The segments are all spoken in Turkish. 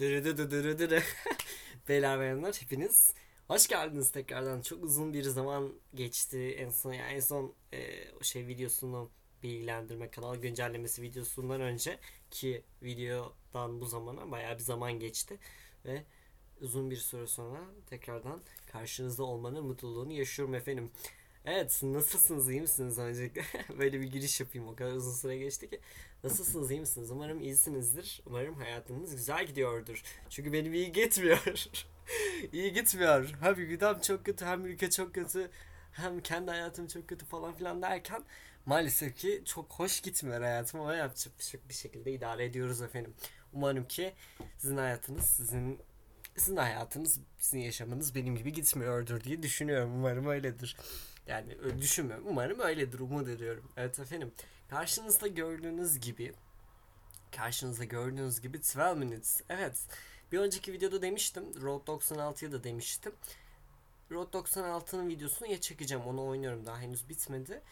Dırı dırı. Beyler bayanlar hepiniz hoş geldiniz tekrardan. Çok uzun bir zaman geçti en son yani en son e, o şey videosunu bilgilendirme kanal güncellemesi videosundan önce ki videodan bu zamana bayağı bir zaman geçti ve uzun bir süre sonra tekrardan karşınızda olmanın mutluluğunu yaşıyorum efendim. Evet nasılsınız? İyi misiniz? Öncelikle böyle bir giriş yapayım. O kadar uzun süre geçti ki. Nasılsınız? İyi misiniz? Umarım iyisinizdir. Umarım hayatınız güzel gidiyordur. Çünkü benim iyi gitmiyor. İyi gitmiyor. Hem gündem çok kötü hem ülke çok kötü hem kendi hayatım çok kötü falan filan derken maalesef ki çok hoş gitmiyor hayatım ama yapacak şey- bir şekilde idare ediyoruz efendim. Umarım ki sizin hayatınız sizin sizin hayatınız, sizin yaşamınız benim gibi gitmiyordur diye düşünüyorum. Umarım öyledir. Yani düşünmüyorum. Umarım öyledir. Umut ediyorum. Evet efendim. Karşınızda gördüğünüz gibi karşınızda gördüğünüz gibi 12 minutes. Evet. Bir önceki videoda demiştim. Road 96'ya da demiştim. Road 96'nın videosunu ya çekeceğim. Onu oynuyorum. Daha henüz bitmedi.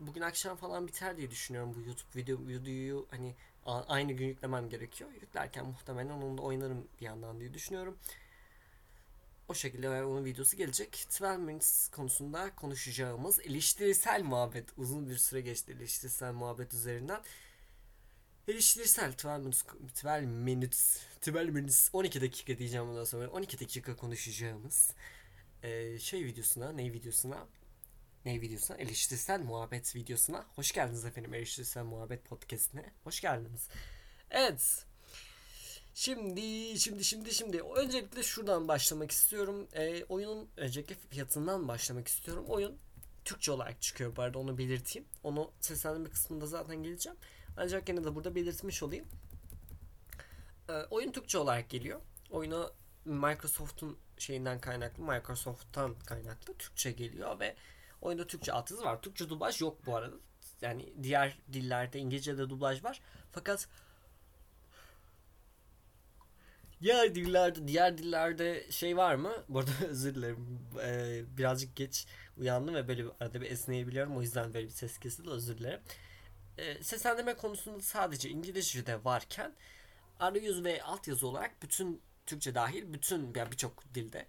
Bugün akşam falan biter diye düşünüyorum bu YouTube video videoyu hani aynı gün yüklemem gerekiyor. Yüklerken muhtemelen onu da oynarım bir yandan diye düşünüyorum. O şekilde onun videosu gelecek. 12 Minutes konusunda konuşacağımız eleştirisel muhabbet. Uzun bir süre geçti eleştirisel muhabbet üzerinden. Eleştirisel 12 Minutes, 12 Minutes, 12 Minutes 12 dakika diyeceğim bundan sonra. 12 dakika konuşacağımız eee, şey videosuna, ne videosuna? Ne videosuna? Eleştirisel muhabbet videosuna. Hoş geldiniz efendim eleştirisel muhabbet podcastine. Hoş geldiniz. Evet. Şimdi, şimdi, şimdi, şimdi. Öncelikle şuradan başlamak istiyorum. Ee, oyunun önceki fiyatından başlamak istiyorum. Oyun Türkçe olarak çıkıyor bu arada onu belirteyim. Onu seslendirme kısmında zaten geleceğim. Ancak yine de burada belirtmiş olayım. Ee, oyun Türkçe olarak geliyor. Oyuna Microsoft'un şeyinden kaynaklı, Microsoft'tan kaynaklı Türkçe geliyor ve oyunda Türkçe altyazı var. Türkçe dublaj yok bu arada. Yani diğer dillerde İngilizce'de dublaj var. Fakat Diğer dillerde diğer dillerde şey var mı? Bu arada özür dilerim. Ee, birazcık geç uyandım ve böyle bir, arada bir esneyebiliyorum. O yüzden böyle bir ses kesildi. Özür dilerim. Ee, seslendirme konusunda sadece İngilizce'de varken arayüz ve altyazı olarak bütün Türkçe dahil bütün yani birçok dilde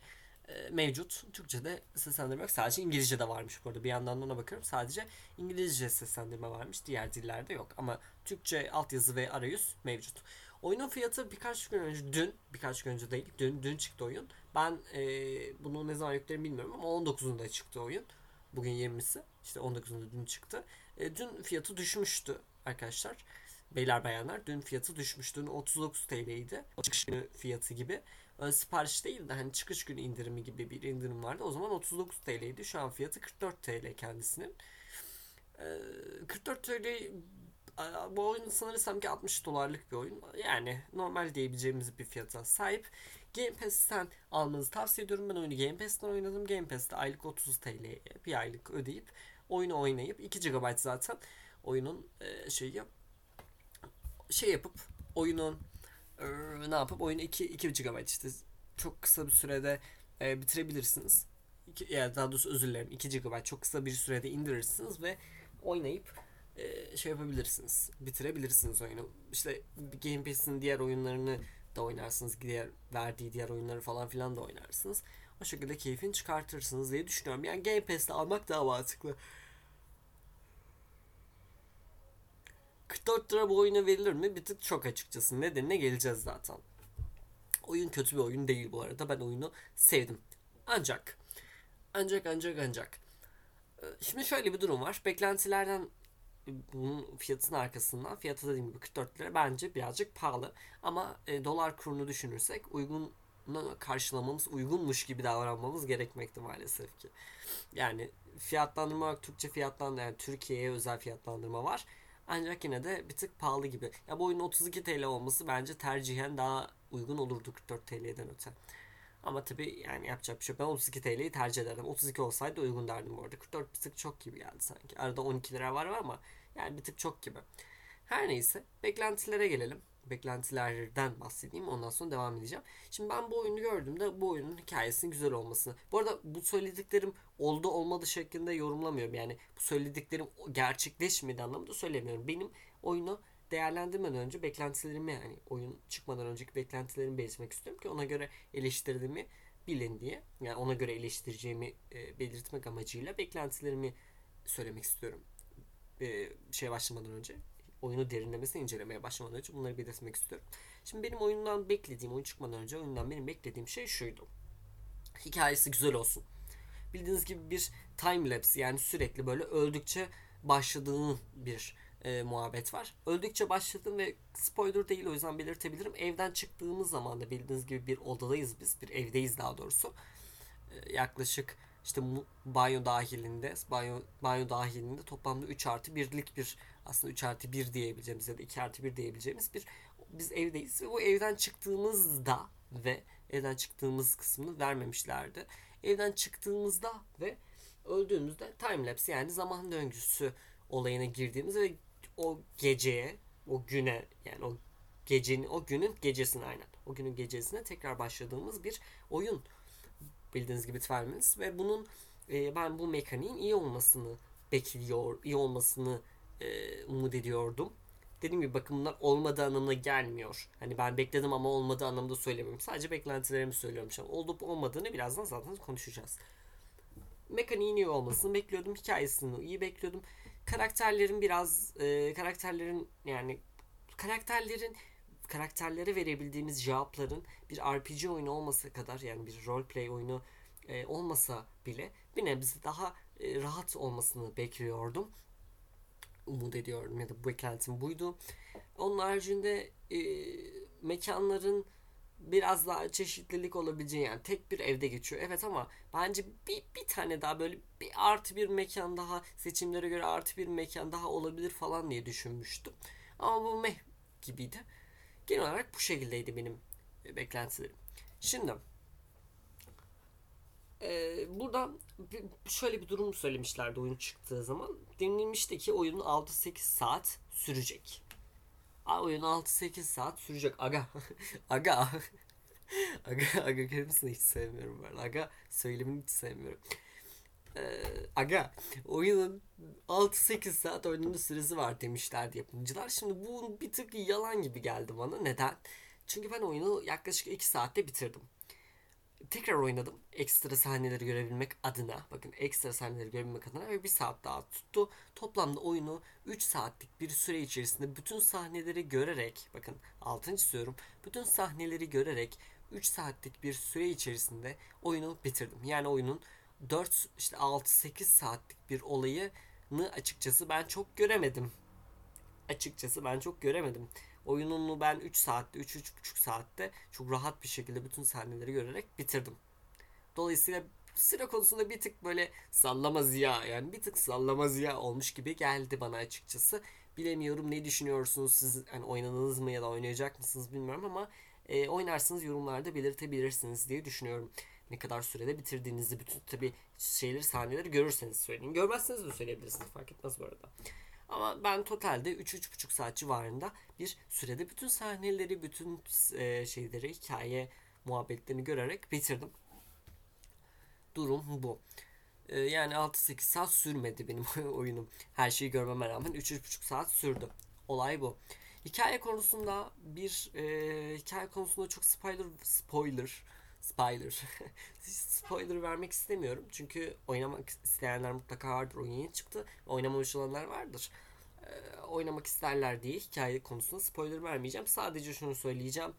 e, mevcut. Türkçe'de seslendirme yok. Sadece İngilizce'de varmış bu arada. Bir yandan da ona bakıyorum. Sadece İngilizce seslendirme varmış. Diğer dillerde yok. Ama Türkçe altyazı ve arayüz mevcut. Oyunun fiyatı birkaç gün önce, dün, birkaç gün önce değil, dün, dün çıktı oyun. Ben e, bunu ne zaman yüklerim bilmiyorum ama 19'unda çıktı oyun. Bugün 20'si. İşte 19'unda dün çıktı. E, dün fiyatı düşmüştü arkadaşlar. Beyler bayanlar dün fiyatı düşmüştü. Dün 39 TL'ydi. O çıkış günü fiyatı gibi. Ön sipariş değil de hani çıkış günü indirimi gibi bir indirim vardı. O zaman 39 TL'ydi. Şu an fiyatı 44 TL kendisinin. E, 44 TL bu oyun sanırsam ki 60 dolarlık bir oyun. Yani normal diyebileceğimiz bir fiyata sahip. Game Pass'ten almanızı tavsiye ediyorum. Ben oyunu Game Pass'ten oynadım. Game Pass'te aylık 30 TL'ye bir aylık ödeyip oyunu oynayıp 2 GB zaten oyunun e, şeyi şey yapıp oyunun e, ne yapıp oyunu 2 2 GB işte çok kısa bir sürede e, bitirebilirsiniz. İki, yani daha doğrusu özür dilerim 2 GB çok kısa bir sürede indirirsiniz ve oynayıp e, şey yapabilirsiniz. Bitirebilirsiniz oyunu. İşte Game Pass'in diğer oyunlarını da oynarsınız. Diğer verdiği diğer oyunları falan filan da oynarsınız. O şekilde keyfini çıkartırsınız diye düşünüyorum. Yani Game Pass'te almak daha mantıklı. 44 lira bu oyuna verilir mi? Bir tık çok açıkçası. Nedenine geleceğiz zaten. Oyun kötü bir oyun değil bu arada. Ben oyunu sevdim. Ancak ancak ancak ancak e, Şimdi şöyle bir durum var. Beklentilerden bunun fiyatının arkasından fiyatı dediğim gibi 44 lira bence birazcık pahalı. Ama e, dolar kurunu düşünürsek uygun karşılamamız uygunmuş gibi davranmamız gerekmekte maalesef ki. Yani fiyatlandırma olarak Türkçe fiyatlandırma yani Türkiye'ye özel fiyatlandırma var. Ancak yine de bir tık pahalı gibi. Ya bu oyunun 32 TL olması bence tercihen daha uygun olurdu 44 TL'den öte. Ama tabi yani yapacak bir şey yok. Ben 32 TL'yi tercih ederdim. 32 olsaydı uygun derdim bu arada. 44 bir tık çok gibi geldi sanki. Arada 12 lira var ama yani bir tık çok gibi. Her neyse beklentilere gelelim. Beklentilerden bahsedeyim ondan sonra devam edeceğim. Şimdi ben bu oyunu gördüğümde bu oyunun hikayesinin güzel olmasını. Bu arada bu söylediklerim oldu olmadı şeklinde yorumlamıyorum. Yani bu söylediklerim gerçekleşmedi anlamında söylemiyorum. Benim oyunu değerlendirmeden önce beklentilerimi yani oyun çıkmadan önceki beklentilerimi belirtmek istiyorum ki ona göre eleştirdiğimi bilin diye. Yani ona göre eleştireceğimi e, belirtmek amacıyla beklentilerimi söylemek istiyorum. E, şey başlamadan önce oyunu derinlemesine incelemeye başlamadan önce bunları belirtmek istiyorum. Şimdi benim oyundan beklediğim, oyun çıkmadan önce oyundan benim beklediğim şey şuydu. Hikayesi güzel olsun. Bildiğiniz gibi bir time lapse yani sürekli böyle öldükçe başladığın bir e, muhabbet var. Öldükçe başladım ve spoiler değil o yüzden belirtebilirim. Evden çıktığımız zaman da bildiğiniz gibi bir odadayız biz. Bir evdeyiz daha doğrusu. E, yaklaşık işte banyo dahilinde banyo, banyo dahilinde toplamda 3 artı 1'lik bir aslında 3 artı 1 diyebileceğimiz ya da 2 artı 1 diyebileceğimiz bir biz evdeyiz ve bu evden çıktığımızda ve evden çıktığımız kısmını vermemişlerdi. Evden çıktığımızda ve öldüğümüzde timelapse yani zaman döngüsü olayına girdiğimiz ve o geceye, o güne yani o gecenin, o günün gecesine aynen. O günün gecesine tekrar başladığımız bir oyun. Bildiğiniz gibi Twelve ve bunun e, ben bu mekaniğin iyi olmasını bekliyor, iyi olmasını e, umut ediyordum. Dediğim gibi bakın bunlar olmadığı anlamına gelmiyor. Hani ben bekledim ama olmadığı anlamda söylemiyorum. Sadece beklentilerimi söylüyorum şu an. Olup olmadığını birazdan zaten konuşacağız. Mekaniğin iyi olmasını bekliyordum. Hikayesini iyi bekliyordum. Karakterlerin biraz e, karakterlerin yani karakterlerin karakterlere verebildiğimiz cevapların bir RPG oyunu olmasa kadar yani bir roleplay oyunu e, olmasa bile bir nebze daha e, rahat olmasını bekliyordum umut ediyorum ya da bu beklentim buydu. Onun haricinde e, mekanların biraz daha çeşitlilik olabileceği yani tek bir evde geçiyor. Evet ama bence bir, bir tane daha böyle bir artı bir mekan daha seçimlere göre artı bir mekan daha olabilir falan diye düşünmüştüm. Ama bu meh gibiydi. Genel olarak bu şekildeydi benim beklentilerim. Şimdi ee, burada şöyle bir durum söylemişlerdi oyun çıktığı zaman. Denilmişti ki oyun 6-8 saat sürecek. Aa, oyun 6-8 saat sürecek. Aga. aga. aga. Aga kelimesini hiç sevmiyorum ben. Aga söylemini hiç sevmiyorum. Ee, aga oyunun 6-8 saat oynanma süresi var demişlerdi yapımcılar. Şimdi bu bir tık yalan gibi geldi bana. Neden? Çünkü ben oyunu yaklaşık 2 saatte bitirdim tekrar oynadım. Ekstra sahneleri görebilmek adına. Bakın ekstra sahneleri görebilmek adına ve bir saat daha tuttu. Toplamda oyunu 3 saatlik bir süre içerisinde bütün sahneleri görerek bakın altını çiziyorum. Bütün sahneleri görerek 3 saatlik bir süre içerisinde oyunu bitirdim. Yani oyunun 4 işte 6-8 saatlik bir olayını açıkçası ben çok göremedim. Açıkçası ben çok göremedim. Oyununu ben 3 saatte, 3-3,5 saatte çok rahat bir şekilde bütün sahneleri görerek bitirdim. Dolayısıyla sıra konusunda bir tık böyle sallama ziya yani bir tık sallama ziya olmuş gibi geldi bana açıkçası. Bilemiyorum ne düşünüyorsunuz siz yani oynadınız mı ya da oynayacak mısınız bilmiyorum ama e, oynarsınız yorumlarda belirtebilirsiniz diye düşünüyorum. Ne kadar sürede bitirdiğinizi bütün tabi şeyleri sahneleri görürseniz söyleyin. Görmezseniz de söyleyebilirsiniz fark etmez bu arada. Ama ben totalde 3-3,5 saat civarında bir sürede bütün sahneleri, bütün e, şeyleri, hikaye muhabbetlerini görerek bitirdim. Durum bu. E, yani 6-8 saat sürmedi benim oyunum. Her şeyi görmeme rağmen 3-3,5 saat sürdü. Olay bu. Hikaye konusunda bir e, hikaye konusunda çok spoiler spoiler spoiler spoiler vermek istemiyorum. Çünkü oynamak isteyenler mutlaka vardır. Oyun yeni çıktı. Oynamamış olanlar vardır. Ee, oynamak isterler diye hikaye konusunda spoiler vermeyeceğim. Sadece şunu söyleyeceğim.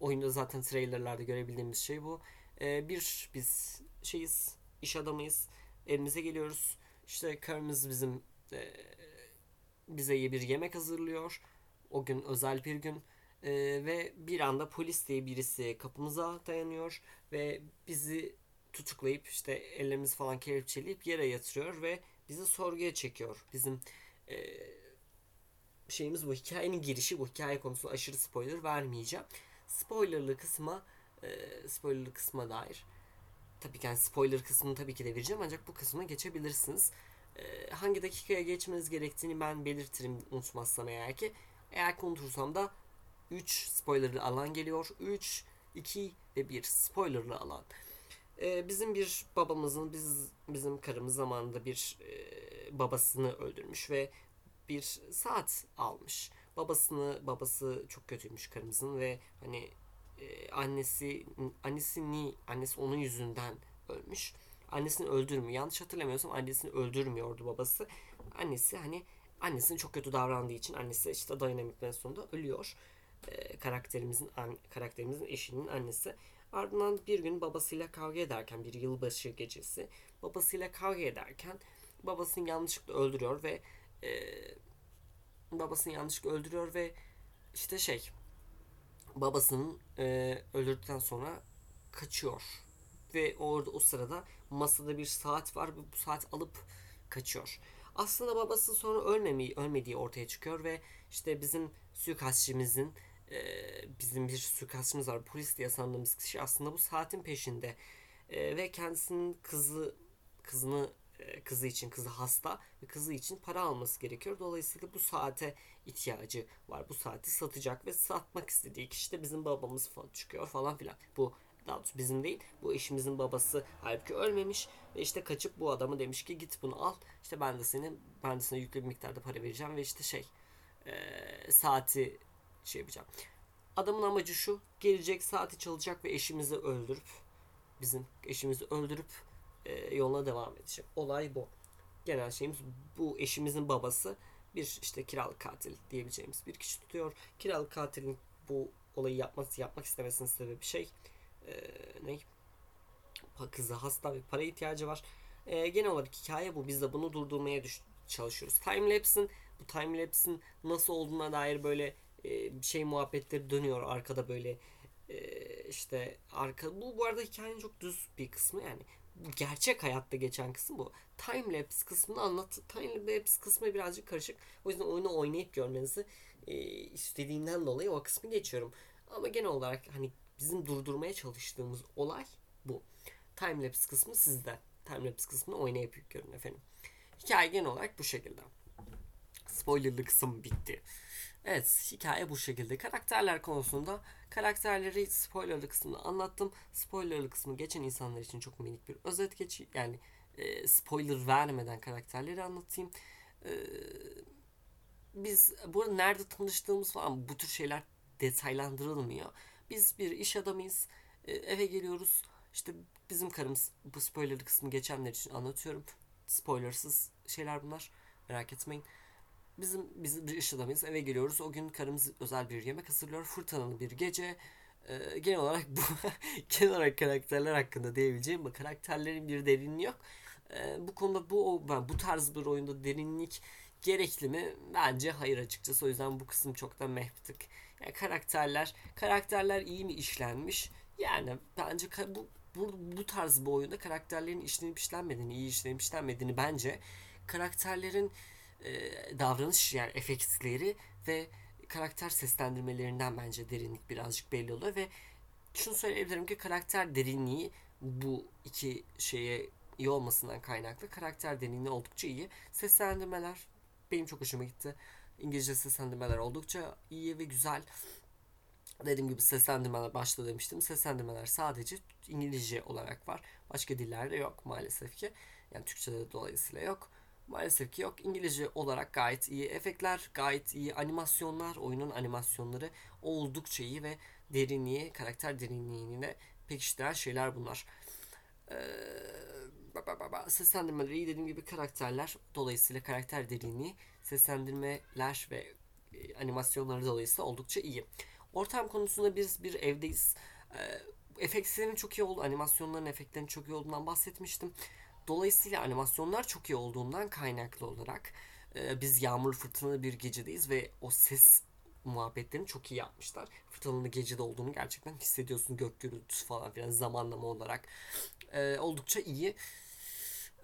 Oyunda zaten trailerlarda görebildiğimiz şey bu. Ee, bir biz şeyiz, iş adamıyız. Evimize geliyoruz. İşte karımız bizim e, bize bir yemek hazırlıyor. O gün özel bir gün. Ee, ve bir anda polis diye birisi kapımıza dayanıyor ve bizi tutuklayıp işte ellerimizi falan kelepçeleyip yere yatırıyor ve bizi sorguya çekiyor. Bizim e, şeyimiz bu. Hikayenin girişi bu. Hikaye konusu aşırı spoiler vermeyeceğim. Spoilerlı kısma e, spoilerlı kısma dair tabii ki yani spoiler kısmını tabii ki de vereceğim ancak bu kısmına geçebilirsiniz. E, hangi dakikaya geçmeniz gerektiğini ben belirtirim unutmazsam eğer ki. Eğer ki unutursam da 3 spoilerlı alan geliyor. 3, 2 ve 1 spoilerlı alan. Ee, bizim bir babamızın, biz bizim karımız zamanında bir e, babasını öldürmüş ve bir saat almış. babasını babası çok kötüymüş karımızın ve hani e, annesi annesi ni annesi onun yüzünden ölmüş. Annesini öldürmüyor. Yanlış hatırlamıyorsam annesini öldürmüyordu babası. Annesi hani annesinin çok kötü davrandığı için annesi işte dayanamıkların sonunda ölüyor. E, karakterimizin an, karakterimizin eşinin annesi. Ardından bir gün babasıyla kavga ederken bir yılbaşı gecesi babasıyla kavga ederken babasını yanlışlıkla öldürüyor ve e, babasını yanlışlıkla öldürüyor ve işte şey babasının e, öldürdükten sonra kaçıyor ve orada o sırada masada bir saat var ve bu saat alıp kaçıyor. Aslında babası sonra ölmemeyi, ölmediği ortaya çıkıyor ve işte bizim suikastçimizin e, bizim bir suikastçımız var polis diye sandığımız kişi aslında bu saatin peşinde e, ve kendisinin kızı kızını e, kızı için kızı hasta ve kızı için para alması gerekiyor. Dolayısıyla bu saate ihtiyacı var. Bu saati satacak ve satmak istediği kişi de bizim babamız falan çıkıyor falan filan. Bu daha doğrusu bizim değil. Bu eşimizin babası halbuki ölmemiş ve işte kaçıp bu adamı demiş ki git bunu al. İşte ben de senin ben de sana yüklü bir miktarda para vereceğim ve işte şey e, saati şey yapacağım. Adamın amacı şu. Gelecek saati çalacak ve eşimizi öldürüp bizim eşimizi öldürüp e, yoluna devam edecek. Olay bu. Genel şeyimiz bu eşimizin babası bir işte kiralık katil diyebileceğimiz bir kişi tutuyor. Kiralık katilin bu olayı yapması yapmak istemesinin sebebi şey e, ne? Kızı hasta ve para ihtiyacı var. E, genel olarak hikaye bu. Biz de bunu durdurmaya düş çalışıyoruz. Timelapse'in bu timelapse'in nasıl olduğuna dair böyle e, şey muhabbetleri dönüyor arkada böyle e, işte arka bu bu arada hikayenin çok düz bir kısmı yani gerçek hayatta geçen kısım bu. Time lapse kısmını anlat. Time lapse kısmı birazcık karışık. O yüzden oyunu oynayıp görmenizi e, istediğinden dolayı o kısmı geçiyorum. Ama genel olarak hani bizim durdurmaya çalıştığımız olay bu. Time lapse kısmı sizde. Time lapse kısmını oynayıp görün efendim. Hikaye genel olarak bu şekilde. Spoilerlı kısım bitti. Evet hikaye bu şekilde. Karakterler konusunda karakterleri spoilerlı kısmını anlattım. Spoilerlı kısmı geçen insanlar için çok minik bir özet geç yani e, spoiler vermeden karakterleri anlatayım. E, biz burada nerede tanıştığımız falan bu tür şeyler detaylandırılmıyor. Biz bir iş adamıyız. E, eve geliyoruz. İşte bizim karımız bu spoilerlı kısmı geçenler için anlatıyorum. Spoilersız şeyler bunlar. Merak etmeyin. Bizim biz bir iş adamıyız. Eve geliyoruz. O gün karımız özel bir yemek hazırlıyor. Fırtınalı bir gece. Ee, genel olarak bu genel olarak karakterler hakkında diyebileceğim bu karakterlerin bir derinliği yok. Ee, bu konuda bu ben bu tarz bir oyunda derinlik gerekli mi? Bence hayır açıkçası. O yüzden bu kısım çok da mehptık. Yani karakterler karakterler iyi mi işlenmiş? Yani bence bu bu, bu tarz bir oyunda karakterlerin işlenip işlenmediğini, iyi işlenip işlenmediğini bence karakterlerin e, davranış yani efektleri ve karakter seslendirmelerinden bence derinlik birazcık belli oluyor ve şunu söyleyebilirim ki karakter derinliği bu iki şeye iyi olmasından kaynaklı karakter derinliği oldukça iyi. Seslendirmeler benim çok hoşuma gitti. İngilizce seslendirmeler oldukça iyi ve güzel. Dediğim gibi seslendirmeler başta demiştim. Seslendirmeler sadece İngilizce olarak var. Başka dillerde yok maalesef ki. Yani Türkçe'de dolayısıyla yok. Maalesef ki yok. İngilizce olarak gayet iyi. Efektler gayet iyi. Animasyonlar, oyunun animasyonları oldukça iyi ve derinliği, karakter derinliğini de pekiştiren şeyler bunlar. Ee, seslendirmeleri iyi dediğim gibi karakterler dolayısıyla karakter derinliği seslendirmeler ve e, animasyonları dolayısıyla oldukça iyi. Ortam konusunda biz bir evdeyiz. Ee, efektlerin çok iyi oldu, animasyonların efektlerinin çok iyi olduğundan bahsetmiştim. Dolayısıyla animasyonlar çok iyi olduğundan kaynaklı olarak e, biz yağmur fırtınalı bir gecedeyiz ve o ses muhabbetlerini çok iyi yapmışlar. Fırtınalı gecede olduğunu gerçekten hissediyorsun gök gürültüsü falan filan zamanlama olarak. E, oldukça iyi.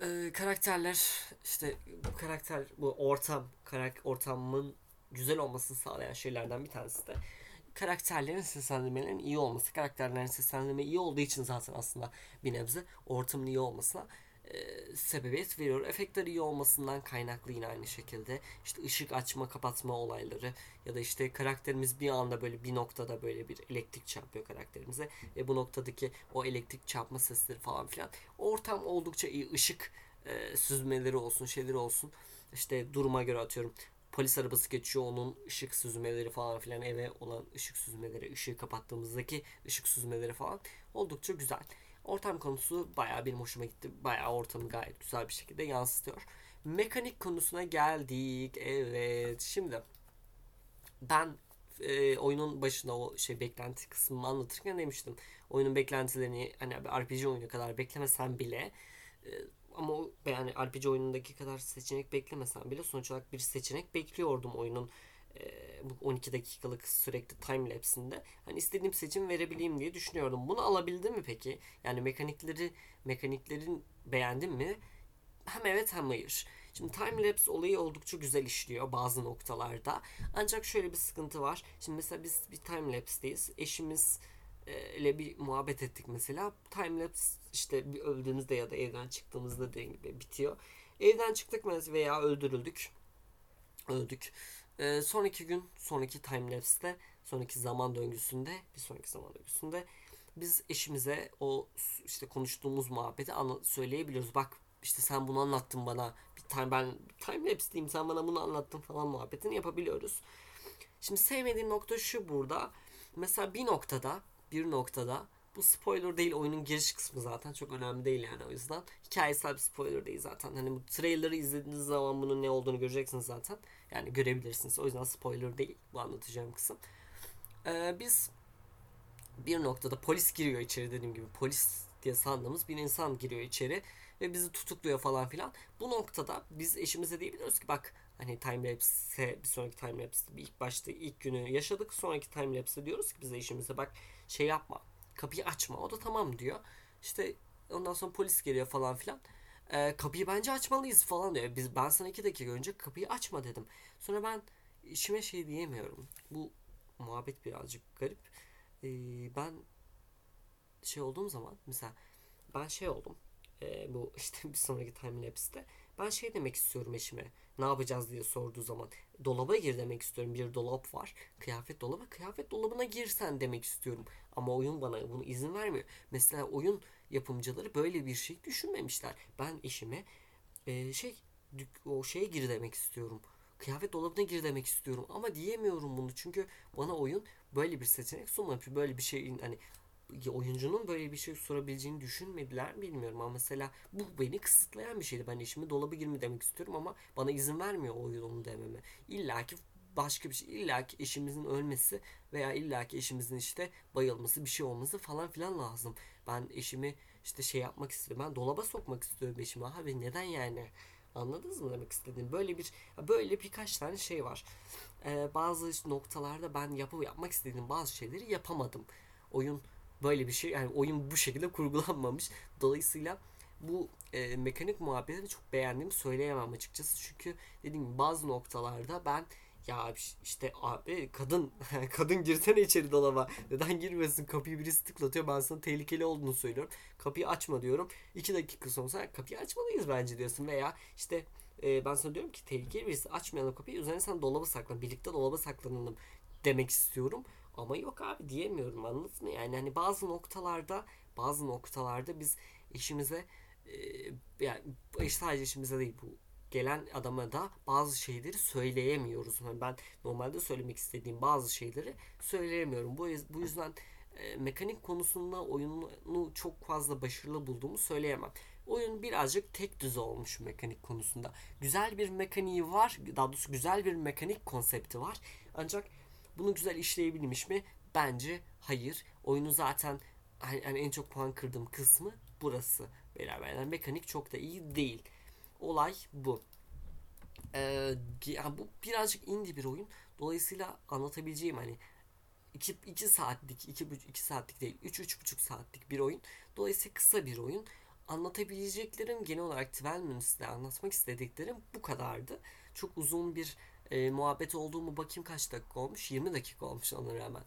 E, karakterler işte bu karakter bu ortam karak ortamın güzel olmasını sağlayan şeylerden bir tanesi de karakterlerin seslendirmelerinin iyi olması. Karakterlerin seslendirme iyi olduğu için zaten aslında bir nebze ortamın iyi olmasına e, sebebiyet veriyor. Efektler iyi olmasından kaynaklı yine aynı şekilde. İşte ışık açma kapatma olayları ya da işte karakterimiz bir anda böyle bir noktada böyle bir elektrik çarpıyor karakterimize ve bu noktadaki o elektrik çarpma sesleri falan filan. Ortam oldukça iyi. ışık e, süzmeleri olsun, şeyleri olsun. İşte duruma göre atıyorum polis arabası geçiyor onun ışık süzmeleri falan filan eve olan ışık süzmeleri ışığı kapattığımızdaki ışık süzmeleri falan oldukça güzel. Ortam konusu bayağı benim hoşuma gitti. Bayağı ortamı gayet güzel bir şekilde yansıtıyor. Mekanik konusuna geldik. Evet. Şimdi ben e, oyunun başında o şey beklenti kısmını anlatırken demiştim. Oyunun beklentilerini hani RPG oyunu kadar beklemesem bile e, ama yani RPG oyunundaki kadar seçenek beklemesem bile sonuç olarak bir seçenek bekliyordum oyunun bu 12 dakikalık sürekli time lapse'inde. Hani istediğim seçim verebileyim diye düşünüyordum. Bunu alabildim mi peki? Yani mekanikleri mekaniklerin beğendim mi? Hem evet hem hayır. Şimdi time lapse olayı oldukça güzel işliyor bazı noktalarda. Ancak şöyle bir sıkıntı var. Şimdi mesela biz bir time lapse'deyiz. Eşimiz e, ile bir muhabbet ettik mesela. Time lapse işte bir öldüğümüzde ya da evden çıktığımızda dediğim gibi bitiyor. Evden çıktık mesela veya öldürüldük. Öldük. E, sonraki gün, sonraki time lapse'de, sonraki zaman döngüsünde, bir sonraki zaman döngüsünde biz eşimize o işte konuştuğumuz muhabbeti söyleyebiliyoruz. Bak işte sen bunu anlattın bana. Bir time ben time lapse diyeyim sen bana bunu anlattın falan muhabbetini yapabiliyoruz. Şimdi sevmediğim nokta şu burada. Mesela bir noktada, bir noktada bu spoiler değil oyunun giriş kısmı zaten çok önemli değil yani o yüzden. Hikayesel bir spoiler değil zaten. Hani bu trailer'ı izlediğiniz zaman bunun ne olduğunu göreceksiniz zaten. Yani görebilirsiniz. O yüzden spoiler değil bu anlatacağım kısım. Ee, biz bir noktada polis giriyor içeri dediğim gibi polis diye sandığımız bir insan giriyor içeri ve bizi tutukluyor falan filan. Bu noktada biz eşimize diyebiliyoruz ki bak hani timelapse bir sonraki timelapse'de ilk başta ilk günü yaşadık. Sonraki timelapse'de diyoruz ki bize eşimize bak şey yapma. Kapıyı açma. O da tamam diyor. İşte ondan sonra polis geliyor falan filan. Ee, kapıyı bence açmalıyız falan diyor. Biz ben sana iki dakika önce kapıyı açma dedim. Sonra ben işime şey diyemiyorum. Bu muhabbet birazcık garip. Ee, ben şey olduğum zaman mesela ben şey oldum e, bu işte bir sonraki time lapse'te ben şey demek istiyorum eşime ne yapacağız diye sorduğu zaman dolaba gir demek istiyorum. Bir dolap var. Kıyafet dolabı. Kıyafet dolabına girsen demek istiyorum. Ama oyun bana bunu izin vermiyor. Mesela oyun yapımcıları böyle bir şey düşünmemişler. Ben eşime e, şey o şeye gir demek istiyorum. Kıyafet dolabına gir demek istiyorum. Ama diyemiyorum bunu. Çünkü bana oyun böyle bir seçenek sunmamış böyle bir şeyin hani oyuncunun böyle bir şey sorabileceğini düşünmediler bilmiyorum ama mesela bu beni kısıtlayan bir şeydi. Ben eşimi dolaba girme demek istiyorum ama bana izin vermiyor oyun onu dememe. İlla ki başka bir şey illa ki eşimizin ölmesi veya illa ki eşimizin işte bayılması bir şey olması falan filan lazım. Ben eşimi işte şey yapmak istiyorum. Ben dolaba sokmak istiyorum eşimi. Abi neden yani? Anladınız mı demek istediğim? Böyle bir böyle birkaç tane şey var. Ee, bazı noktalarda ben yapı yapmak istediğim bazı şeyleri yapamadım. Oyun böyle bir şey yani oyun bu şekilde kurgulanmamış. Dolayısıyla bu e, mekanik muhabbetini çok beğendiğimi söyleyemem açıkçası. Çünkü dediğim gibi bazı noktalarda ben ya işte abi kadın kadın girsene içeri dolaba. Neden girmesin? Kapıyı birisi tıklatıyor. Ben sana tehlikeli olduğunu söylüyorum. Kapıyı açma diyorum. İki dakika sonra kapıyı açmalıyız bence diyorsun. Veya işte e, ben sana diyorum ki tehlikeli birisi açmayalım kapıyı. Üzerine sen dolaba saklan. Birlikte dolaba saklanalım demek istiyorum. Ama yok abi diyemiyorum anladın mı? Yani hani bazı noktalarda bazı noktalarda biz işimize e, yani sadece işimize değil bu gelen adama da bazı şeyleri söyleyemiyoruz. Yani ben normalde söylemek istediğim bazı şeyleri söyleyemiyorum. Bu, bu yüzden e, mekanik konusunda oyunu çok fazla başarılı bulduğumu söyleyemem. Oyun birazcık tek düze olmuş mekanik konusunda. Güzel bir mekaniği var. Daha doğrusu güzel bir mekanik konsepti var. Ancak bunu güzel işleyebilmiş mi? Bence hayır. Oyunu zaten hani en çok puan kırdığım kısmı burası. Beraber yani mekanik çok da iyi değil. Olay bu. Ee, yani bu birazcık indie bir oyun. Dolayısıyla anlatabileceğim hani 2, 2 saatlik, 2, 2 saatlik değil, 3 3,5 saatlik bir oyun. Dolayısıyla kısa bir oyun. Anlatabileceklerim genel olarak 12 Minutes'te anlatmak istediklerim bu kadardı. Çok uzun bir e, muhabbet olduğumu bakayım kaç dakika olmuş. 20 dakika olmuş ona rağmen.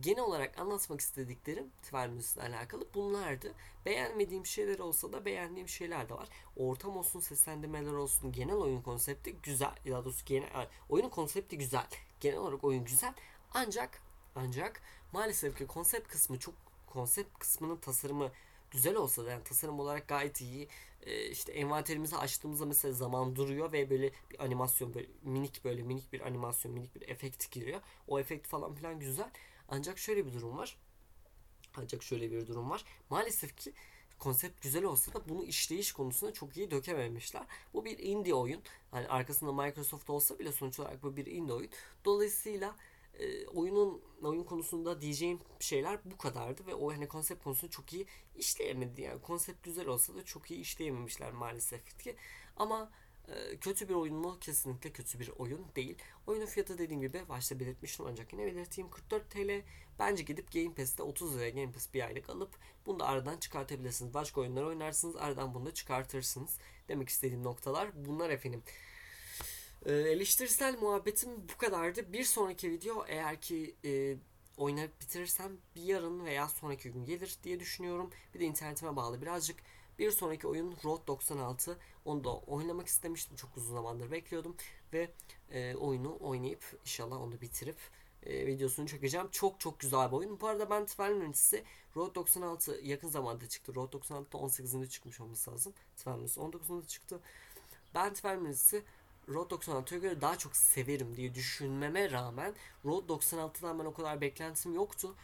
Genel olarak anlatmak istediklerim Tvermus'la alakalı bunlardı. Beğenmediğim şeyler olsa da beğendiğim şeyler de var. Ortam olsun, seslendirmeler olsun, genel oyun konsepti güzel. Ya doğrusu genel, oyunun konsepti güzel. Genel olarak oyun güzel. Ancak ancak maalesef ki konsept kısmı çok konsept kısmının tasarımı güzel olsa da yani tasarım olarak gayet iyi. E, işte envanterimizi açtığımızda mesela zaman duruyor ve böyle bir animasyon böyle minik böyle minik bir animasyon minik bir efekt giriyor. O efekt falan filan güzel. Ancak şöyle bir durum var. Ancak şöyle bir durum var. Maalesef ki konsept güzel olsa da bunu işleyiş konusunda çok iyi dökememişler. Bu bir indie oyun. Hani arkasında Microsoft olsa bile sonuç olarak bu bir indie oyun. Dolayısıyla e, oyunun oyun konusunda diyeceğim şeyler bu kadardı ve o hani konsept konusunda çok iyi işleyemedi. Yani konsept güzel olsa da çok iyi işleyememişler maalesef ki. Ama e, kötü bir oyun mu? Kesinlikle kötü bir oyun değil. Oyunun fiyatı dediğim gibi başta belirtmiştim ancak yine belirteyim 44 TL. Bence gidip Game Pass'te 30 liraya Game Pass bir aylık alıp bunu da aradan çıkartabilirsiniz. Başka oyunlar oynarsınız aradan bunu da çıkartırsınız. Demek istediğim noktalar bunlar efendim. E, eleştirisel muhabbetim bu kadardı. Bir sonraki video eğer ki e, oynayıp bitirirsem bir yarın veya sonraki gün gelir diye düşünüyorum. Bir de internetime bağlı birazcık. Bir sonraki oyun Road 96. Onu da oynamak istemiştim. Çok uzun zamandır bekliyordum. Ve e, oyunu oynayıp inşallah onu bitirip e, videosunu çekeceğim. Çok çok güzel bir oyun. Bu arada ben Tvel Mühendisi Road 96 yakın zamanda çıktı. Road 96'da 18'inde çıkmış olması lazım. Mühendisi 19'unda çıktı. Ben Mühendisi Road 96'ya göre daha çok severim diye düşünmeme rağmen Road 96'dan ben o kadar beklentim yoktu.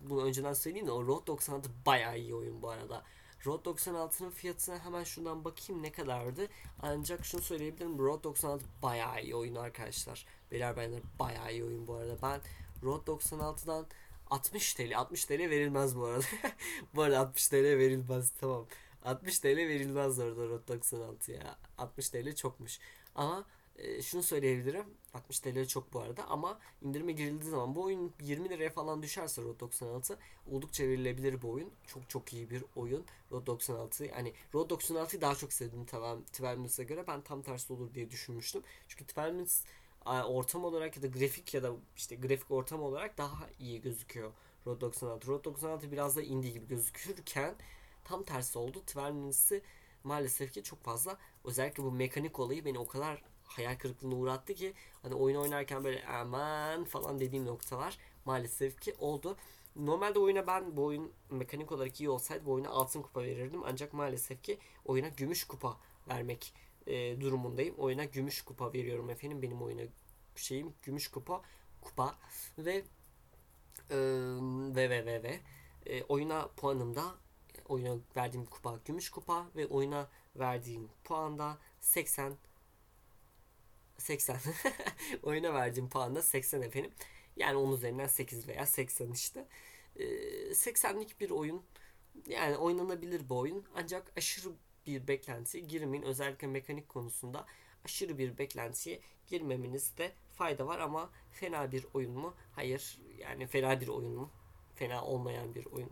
Bunu önceden söyleyeyim de o Road 96 bayağı iyi oyun bu arada. Road 96'nın fiyatına hemen şundan bakayım ne kadardı. Ancak şunu söyleyebilirim. Road 96 bayağı iyi oyun arkadaşlar. Beyler benler bayağı iyi oyun bu arada. Ben Road 96'dan 60 TL 60 TL verilmez bu arada. bu arada 60 TL verilmez tamam. 60 TL verilmez orada Road 96 ya. 60 TL çokmuş. Ama e, şunu söyleyebilirim. 60 TL çok bu arada ama indirime girildiği zaman bu oyun 20 liraya falan düşerse Road 96 oldukça verilebilir bu oyun. Çok çok iyi bir oyun. Road 96 yani Road 96'yı daha çok sevdim Tvelmins'e göre. Ben tam tersi olur diye düşünmüştüm. Çünkü Tvelmins ortam olarak ya da grafik ya da işte grafik ortam olarak daha iyi gözüküyor Road 96. Road 96 biraz da indie gibi gözükürken tam tersi oldu. Tvelmins'i maalesef ki çok fazla özellikle bu mekanik olayı beni o kadar hayal kırıklığına uğrattı ki hani oyun oynarken böyle aman falan dediğim noktalar maalesef ki oldu. Normalde oyuna ben bu oyun mekanik olarak iyi olsaydı bu oyuna altın kupa verirdim. Ancak maalesef ki oyuna gümüş kupa vermek e, durumundayım. Oyuna gümüş kupa veriyorum efendim. Benim oyuna şeyim gümüş kupa kupa ve e, ve ve ve ve e, oyuna puanımda oyuna verdiğim kupa gümüş kupa ve oyuna verdiğim puanda 80 80 oyuna verdiğim puanda 80 efendim. Yani onun üzerinden 8 veya 80 işte. Ee, 80'lik bir oyun. Yani oynanabilir bir oyun. Ancak aşırı bir beklentiye girmeyin. Özellikle mekanik konusunda aşırı bir beklentiye girmemenizde fayda var ama fena bir oyun mu? Hayır. Yani fena bir oyun mu? Fena olmayan bir oyun.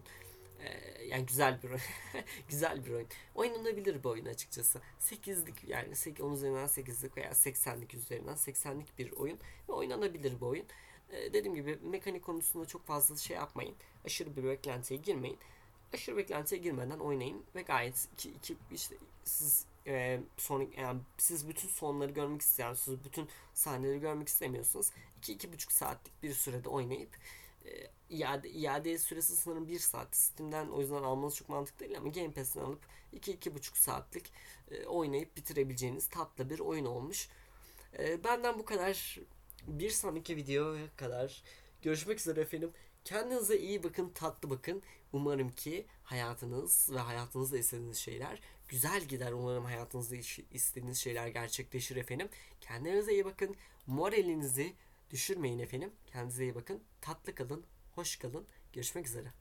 Ee, yani güzel bir oyun. güzel bir oyun. Oynanabilir bir oyun açıkçası. 8'lik yani 8, 10 üzerinden 8'lik veya 80'lik üzerinden 80'lik bir oyun ve oynanabilir bir oyun. Ee, dediğim gibi mekanik konusunda çok fazla şey yapmayın. Aşırı bir beklentiye girmeyin. Aşırı beklentiye girmeden oynayın ve gayet iki, iki işte siz e, son yani siz bütün sonları görmek istiyorsunuz, bütün sahneleri görmek istemiyorsunuz. 2 iki, buçuk saatlik bir sürede oynayıp iade, iade süresi sanırım 1 saat. Steam'den o yüzden almanız çok mantıklı değil ama Game Pass'ten alıp 2-2,5 saatlik e, oynayıp bitirebileceğiniz tatlı bir oyun olmuş. E, benden bu kadar. Bir sonraki videoya kadar görüşmek üzere efendim. Kendinize iyi bakın, tatlı bakın. Umarım ki hayatınız ve hayatınızda istediğiniz şeyler güzel gider. Umarım hayatınızda istediğiniz şeyler gerçekleşir efendim. Kendinize iyi bakın. Moralinizi düşürmeyin efendim. Kendinize iyi bakın. Tatlı kalın. Hoş kalın. Görüşmek üzere.